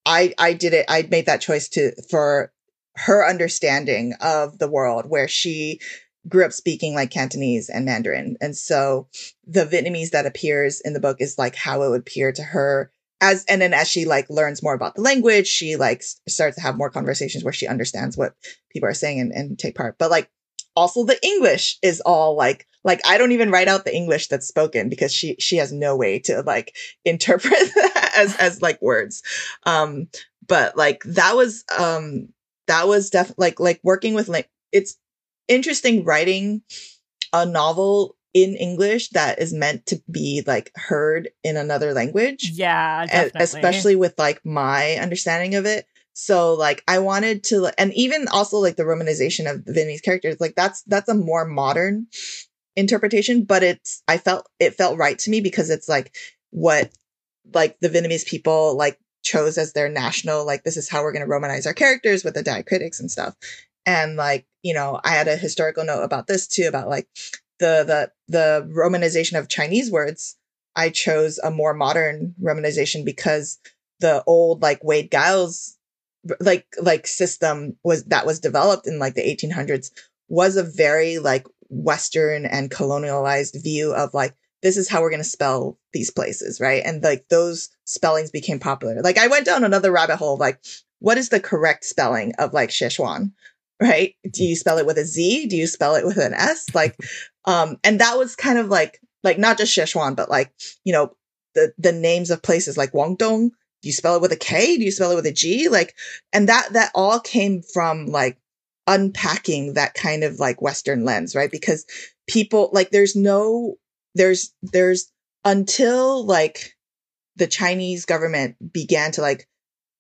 I I did it. I made that choice to for her understanding of the world, where she grew up speaking like Cantonese and Mandarin. And so the Vietnamese that appears in the book is like how it would appear to her as, and then as she like learns more about the language, she like starts to have more conversations where she understands what people are saying and, and take part. But like also the English is all like, like I don't even write out the English that's spoken because she, she has no way to like interpret as, as like words. Um, but like that was, um, that was definitely like, like working with like, it's, interesting writing a novel in English that is meant to be like heard in another language. Yeah, definitely. especially with like my understanding of it. So like I wanted to and even also like the romanization of the Vietnamese characters like that's that's a more modern interpretation but it's I felt it felt right to me because it's like what like the Vietnamese people like chose as their national like this is how we're going to romanize our characters with the diacritics and stuff and like you know i had a historical note about this too about like the the the romanization of chinese words. I chose a more modern romanization because the old like wade giles like like system was that was developed in like the 1800s was a very like western and colonialized view of like this is how we're going to spell these places right? And like those spellings became popular. Like i went down another rabbit hole like what is the correct spelling of like Szechuan? Right? Do you spell it with a Z? Do you spell it with an S? Like, um, and that was kind of like, like not just Szechuan, but like, you know, the, the names of places like Guangdong. Do you spell it with a K? Do you spell it with a G? Like, and that, that all came from like unpacking that kind of like Western lens, right? Because people, like, there's no, there's, there's until like the Chinese government began to like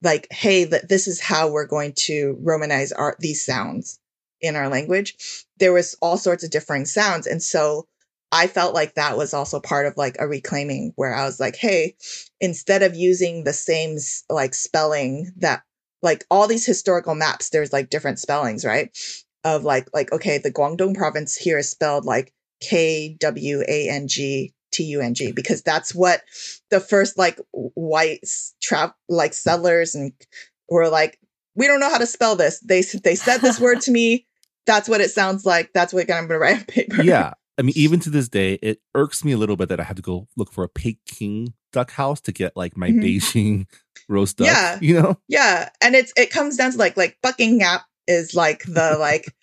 like, hey, that this is how we're going to Romanize our these sounds in our language. There was all sorts of differing sounds. And so I felt like that was also part of like a reclaiming where I was like, hey, instead of using the same like spelling that like all these historical maps, there's like different spellings, right? Of like, like, okay, the Guangdong province here is spelled like K W A N G T-U-N-G because that's what the first like white trap like settlers and were like we don't know how to spell this. They they said this word to me. That's what it sounds like. That's what I'm going to write on paper. Yeah. I mean even to this day it irks me a little bit that I have to go look for a Peking duck house to get like my mm-hmm. Beijing roast duck yeah. you know? Yeah. And it's it comes down to like like Buckingham is like the like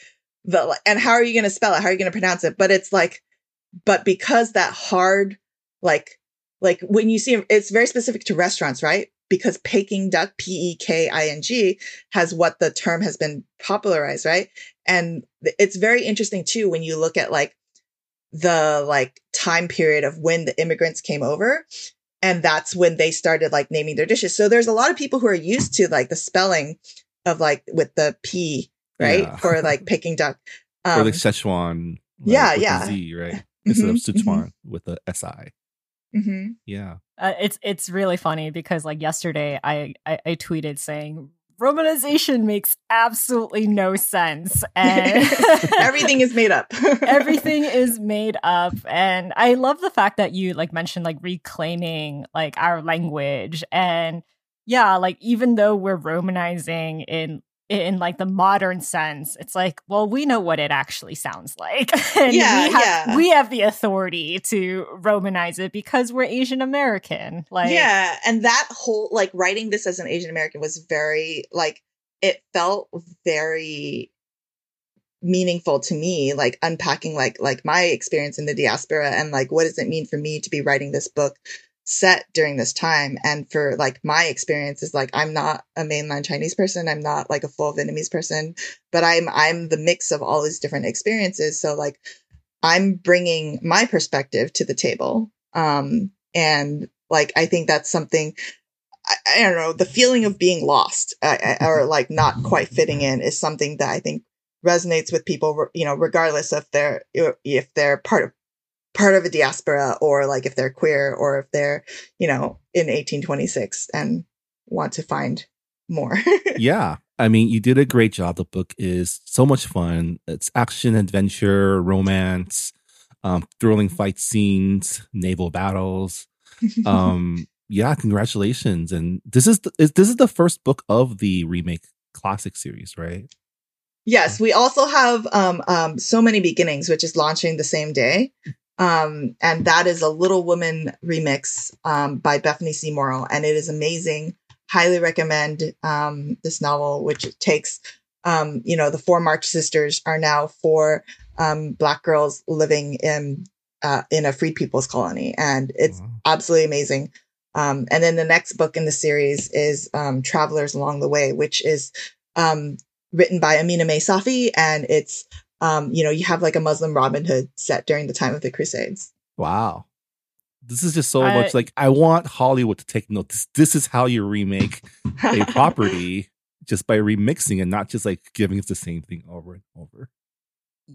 the and how are you going to spell it? How are you going to pronounce it? But it's like but because that hard, like like when you see it's very specific to restaurants, right? Because Peking duck, P E K I N G, has what the term has been popularized, right? And it's very interesting too when you look at like the like time period of when the immigrants came over and that's when they started like naming their dishes. So there's a lot of people who are used to like the spelling of like with the P, right? Yeah. For like Peking duck. or Um, like Szechuan. like, yeah, yeah. Z, right? Instead of Mhm, mhm. Sichuan with the SI. mhm. Yeah. Uh, it's it's really funny because like yesterday I, I I tweeted saying romanization makes absolutely no sense and Everything is made up. everything is made up and i love the fact that you like mentioned like reclaiming like our language and yeah like even though we're romanizing in in like the modern sense it's like well we know what it actually sounds like and Yeah, we have, yeah. we have the authority to romanize it because we're asian american like yeah. And that whole like writing this as an Asian American was very like it felt very meaningful to me, like unpacking like like my experience in the diaspora and like what does it mean for me to be writing this book set during this time. And for like my experience is like I'm not a mainland Chinese person. I'm not like a full Vietnamese person but I'm I'm the mix of all these different experiences. So like I'm bringing my perspective to the table. Um and like I think that's something I, I don't know the feeling of being lost uh, uh, or like not quite fitting in is something that I think resonates with people you know regardless if they're if they're part of part of a diaspora or like if they're queer or if they're you know in 1826 and want to find more yeah. I mean, you did a great job. The book is so much fun. It's action, adventure, romance, um, thrilling fight scenes, naval battles. Um, yeah, congratulations. And this is the, is this is the first book of the remake classic series, right? Yes, we also have um, um, so many beginnings, which is launching the same day, um, and that is a Little Woman remix um, by Bethany C. Morrow, and it is amazing. Highly recommend um, this novel, which takes, um, you know, the four March sisters are now four um, black girls living in uh, in a free people's colony, and it's Wow. absolutely amazing. Um, and then the next book in the series is um, Travelers Along the Way, which is um, written by Aminah Mae Safi, and it's um, you know you have like a Muslim Robin Hood set during the time of the Crusades. Wow. This is just so I- much like I want Hollywood to take note. This, this is how you remake a property just by remixing and not just like giving us the same thing over and over.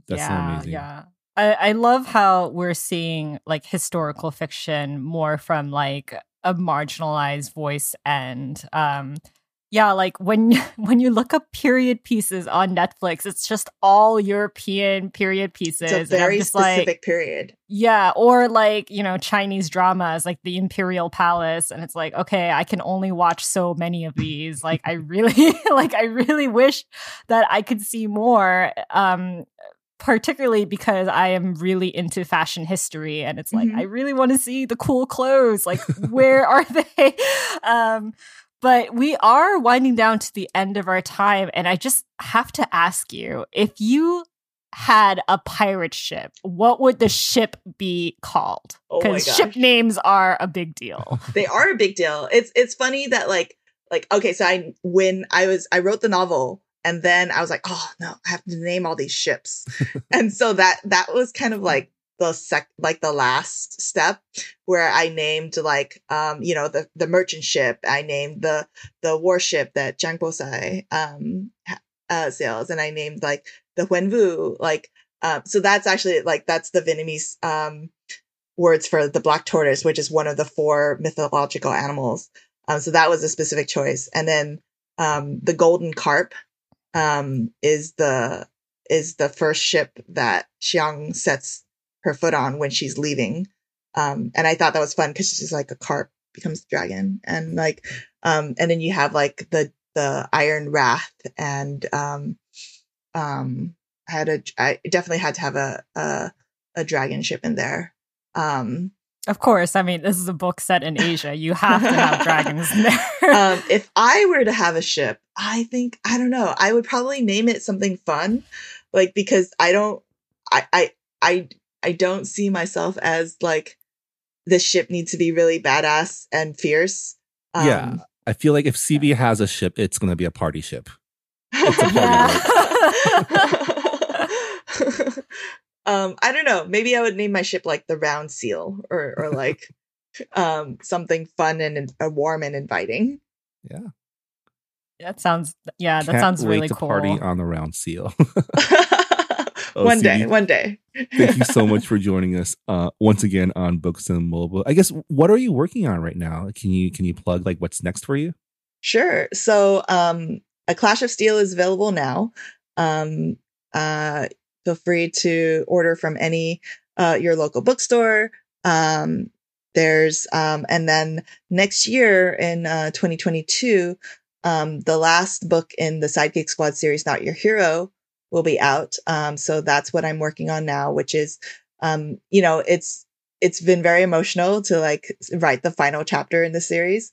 That's so amazing. Yeah. I, I love how we're seeing like historical fiction more from like a marginalized voice and um yeah, like when when you look up period pieces on Netflix, it's just all European period pieces. It's a very just like, specific period. yeah, or like, you know, Chinese dramas like the Imperial Palace and it's like, okay, I can only watch so many of these. Like I really like I really wish that I could see more um particularly because I am really into fashion history and it's like Mhm. I really want to see the cool clothes. Like where are they? Um but we are winding down to the end of our time and I just have to ask you if you had a pirate ship, what would the ship be called? Oh Because gosh. ship names are a big deal. they are a big deal. It's it's funny that like like okay, so I when I was I wrote the novel and then I was like, oh no, I have to name all these ships, and so that that was kind of like the sec like the last step where I named like um you know the the merchant ship. I named the the warship that Zhang Bosai um uh, sails, and I named like the Huenvu like um so that's actually like that's the Vietnamese um words for the black tortoise, which is one of the four mythological animals. Um, so that was a specific choice. And then um, the golden carp um, is the is the first ship that Xiang sets her foot on when she's leaving. Um, and I thought that was fun because she's like a carp becomes a dragon, and like um, and then you have like the the Iron Wrath and um, um, I had a I definitely had to have a a, a dragon ship in there. Um, of course, I mean, this is a book set in Asia. You have to have dragons in there. um, if I were to have a ship, I think I don't know. I would probably name it something fun, like because I don't, I, I, I, I don't see myself as like the ship needs to be really badass and fierce. Um, yeah. I feel like if CB has a ship, it's going to be a party ship. It's a party um, I don't know. Maybe I would name my ship like the Round Seal, or or like um something fun and uh, warm and inviting. Yeah. That sounds yeah, that Can't sounds wait really to cool. party on the round seal. One day, one day. Thank you so much for joining us uh, once again on Books and Boba. I guess what are you working on right now? Can you can you plug like what's next for you? Sure. So, um, A Clash of Steel is available now. Um, uh, feel free to order from any uh, your local bookstore. Um, there's um, and then next year in uh, 2022, um, the last book in the Sidekick Squad series, Not Your Hero, will be out. Um, so that's what I'm working on now, which is, um, you know, it's it's been very emotional to like write the final chapter in the series.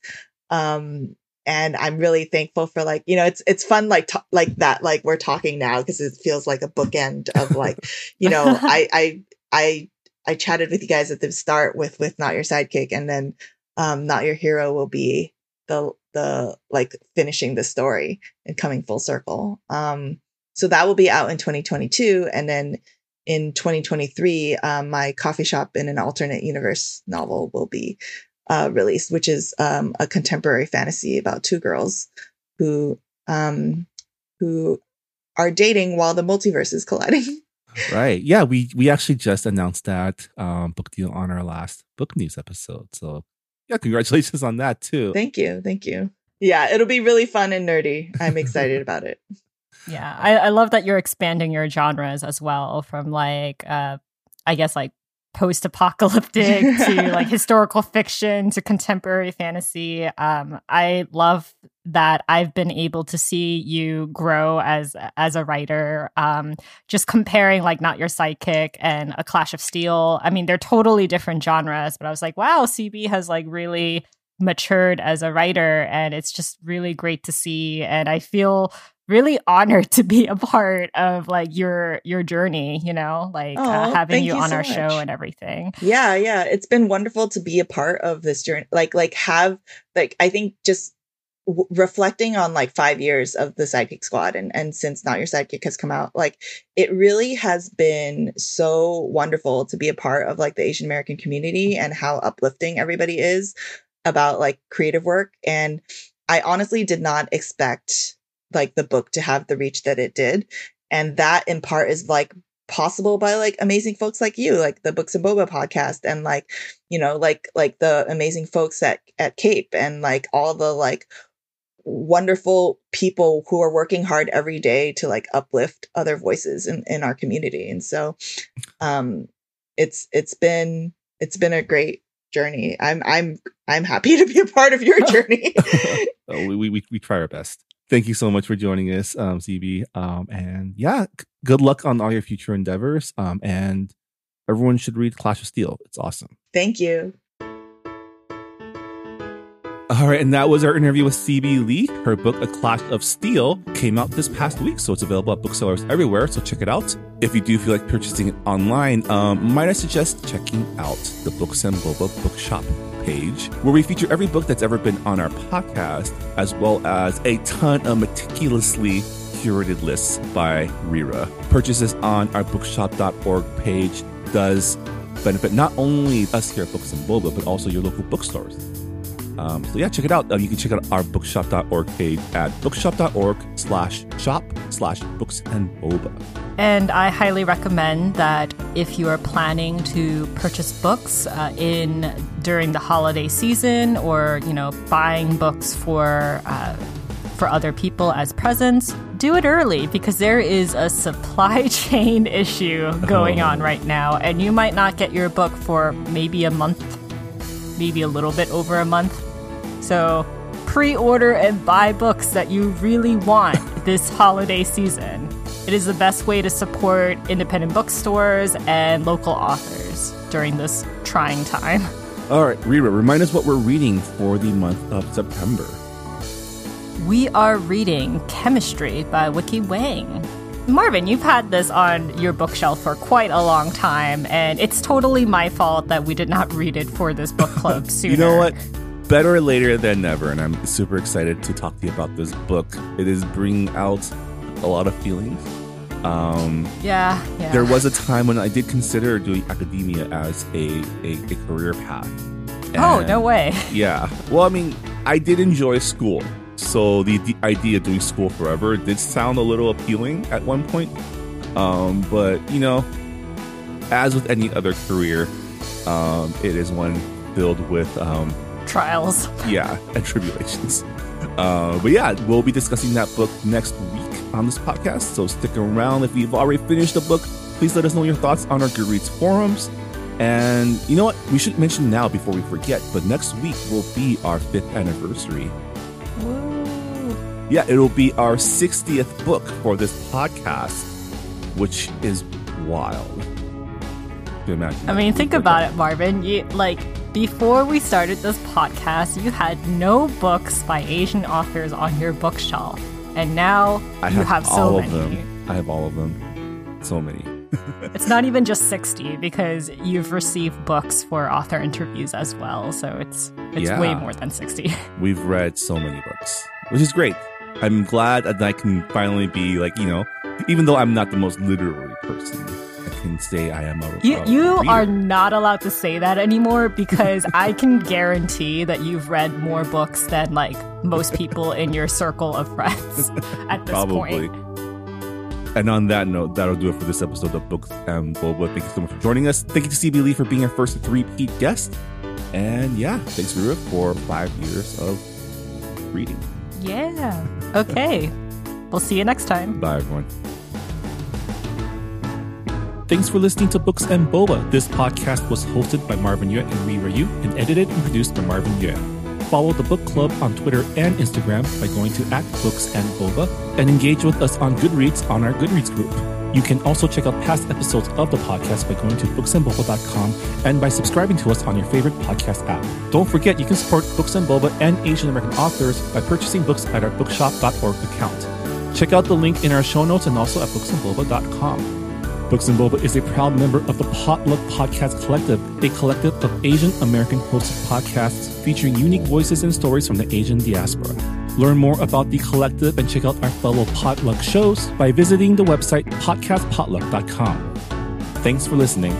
Um, and I'm really thankful for like you know it's it's fun like to- like that like we're talking now because it feels like a bookend of like you know I I I I chatted with you guys at the start with with not your sidekick and then um not your hero will be the the like finishing the story and coming full circle um so that will be out in 2022 and then in 2023 um, my coffee shop in an alternate universe novel will be uh, released, which is um, a contemporary fantasy about two girls who um, who are dating while the multiverse is colliding. Right. Yeah, we we actually just announced that um, book deal on our last book news episode. So yeah, congratulations on that too. thank you, thank you. Yeah, it'll be really fun and nerdy. I'm excited about it. Yeah, I, I love that you're expanding your genres as well from like, uh, I guess like post-apocalyptic to like historical fiction to contemporary fantasy. Um, I love that I've been able to see you grow as as a writer. Um, just comparing like not your sidekick and a Clash of Steel. I mean, they're totally different genres, but I was like, wow, CB has like really matured as a writer, and it's just really great to see. And I feel really honored to be a part of like your your journey you know like uh, having you you on so our show and everything yeah, yeah, it's been wonderful to be a part of this journey. Like, like have like I think just w- reflecting on like five years of the Sidekick Squad and and since Not Your Sidekick has come out, like it really has been so wonderful to be a part of like the Asian American community and how uplifting everybody is about like creative work. And I honestly did not expect like the book to have the reach that it did. And that in part is like possible by like amazing folks like you, like the Books and Boba podcast and like, you know, like like the amazing folks at at Cape and like all the like wonderful people who are working hard every day to like uplift other voices in, in our community. And so um it's it's been it's been a great journey. I'm I'm I'm happy to be a part of your journey. Uh, we, we we try our best. Thank you so much for joining us, um, CB. Um, and yeah, c- good luck on all your future endeavors. Um, and everyone should read Clash of Steel. It's awesome. Thank you. All right, and that was our interview with CB Lee. Her book, A Clash of Steel, came out this past week, so it's available at booksellers everywhere. So check it out. If you do feel like purchasing it online, um, might I suggest checking out the Books and Boba Bookshop page, where we feature every book that's ever been on our podcast, as well as a ton of meticulously curated lists by Reera. Purchases on our bookshop.org page does benefit not only us here at Books and Boba, but also your local bookstores. Um, so yeah, check it out. Uh, you can check out our bookshop.org page at bookshop.org slash shop slash books and boba. And I highly recommend that if you are planning to purchase books uh, in during the holiday season, or you know, buying books for uh, for other people as presents, do it early because there is a supply chain issue going on right now, and you might not get your book for maybe a month, maybe a little bit over a month. So pre-order and buy books that you really want this holiday season. It is the best way to support independent bookstores and local authors during this trying time. All right, Reera, remind us what we're reading for the month of September. We are reading Chemistry by Weike Wang. Marvin, you've had this on your bookshelf for quite a long time, and it's totally my fault that we did not read it for this book club sooner. You know what? Better later than never, and I'm super excited to talk to you about this book. It is bringing out a lot of feelings. Um, Yeah, yeah. there was a time when I did consider doing academia as a, a, a career path. Oh, no way. Yeah. Well, I mean, I did enjoy school. So the, the idea of doing school forever did sound a little appealing at one point. Um, but, you know, as with any other career, um, it is one filled with, um, Trials. yeah, and tribulations. Uh, but yeah, we'll be discussing that book next week on this podcast. So stick around. If you've already finished the book, please let us know your thoughts on our Goodreads forums. And you know what? We should mention now before we forget, but next week will be our fifth anniversary. Yeah, it'll be our 60th book for this podcast, which is wild. Can you imagine I mean, think about it, Marvin. You like before we started this podcast, you had no books by Asian authors on your bookshelf, and now I you have, have, so all many. of them. I have all of them. So many. It's not even just sixty because you've received books for author interviews as well. So it's it's Yeah. way more than sixty. We've read so many books, which is great. I'm glad that I can finally be like, you know, even though I'm not the most literary person, I can say I am a. You a you reader. are not allowed to say that anymore because I can guarantee that you've read more books than like most people in your circle of friends at this probably. point. And on that note, that'll do it for this episode of Books and Boba. Thank you so much for joining us. Thank you to CB Lee for being our first three-peat guest. And yeah, thanks Reera for five years of reading. Yeah. Okay. We'll see you next time. Bye, everyone. Thanks for listening to Books and Boba. This podcast was hosted by Marvin Yueh and Reera Yoo and edited and produced by Marvin Yueh. Follow the book club on Twitter and Instagram by going to at Books and Boba and engage with us on Goodreads on our Goodreads group. You can also check out past episodes of the podcast by going to booksandboba.com and by subscribing to us on your favorite podcast app. Don't forget you can support Books and Boba and Asian American authors by purchasing books at our bookshop.org account. Check out the link in our show notes and also at booksandboba.com. Books and Boba is a proud member of the Potluck Podcast Collective, a collective of Asian American hosted podcasts featuring unique voices and stories from the Asian diaspora. Learn more about the collective and check out our fellow Potluck shows by visiting the website podcastpotluck.com. Thanks for listening.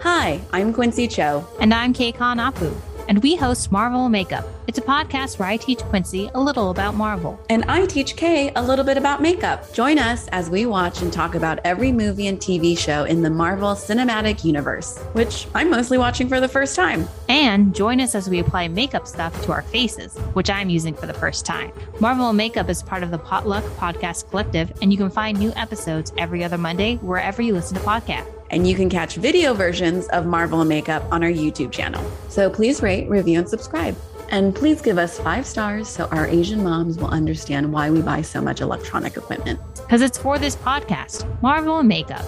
Hi, I'm Quincy Cho. And I'm Keikon Apu, and we host Marvel Makeup. It's a podcast where I teach Quincy a little about Marvel. And I teach Kay a little bit about makeup. Join us as we watch and talk about every movie and TV show in the Marvel Cinematic Universe, which I'm mostly watching for the first time. And join us as we apply makeup stuff to our faces, which I'm using for the first time. Marvel Makeup is part of the Potluck Podcast Collective, and you can find new episodes every other Monday wherever you listen to podcasts. And you can catch video versions of Marvel and Makeup on our YouTube channel. So please rate, review, and subscribe. And please give us five stars so our Asian moms will understand why we buy so much electronic equipment. Because it's for this podcast, Marvel and Makeup.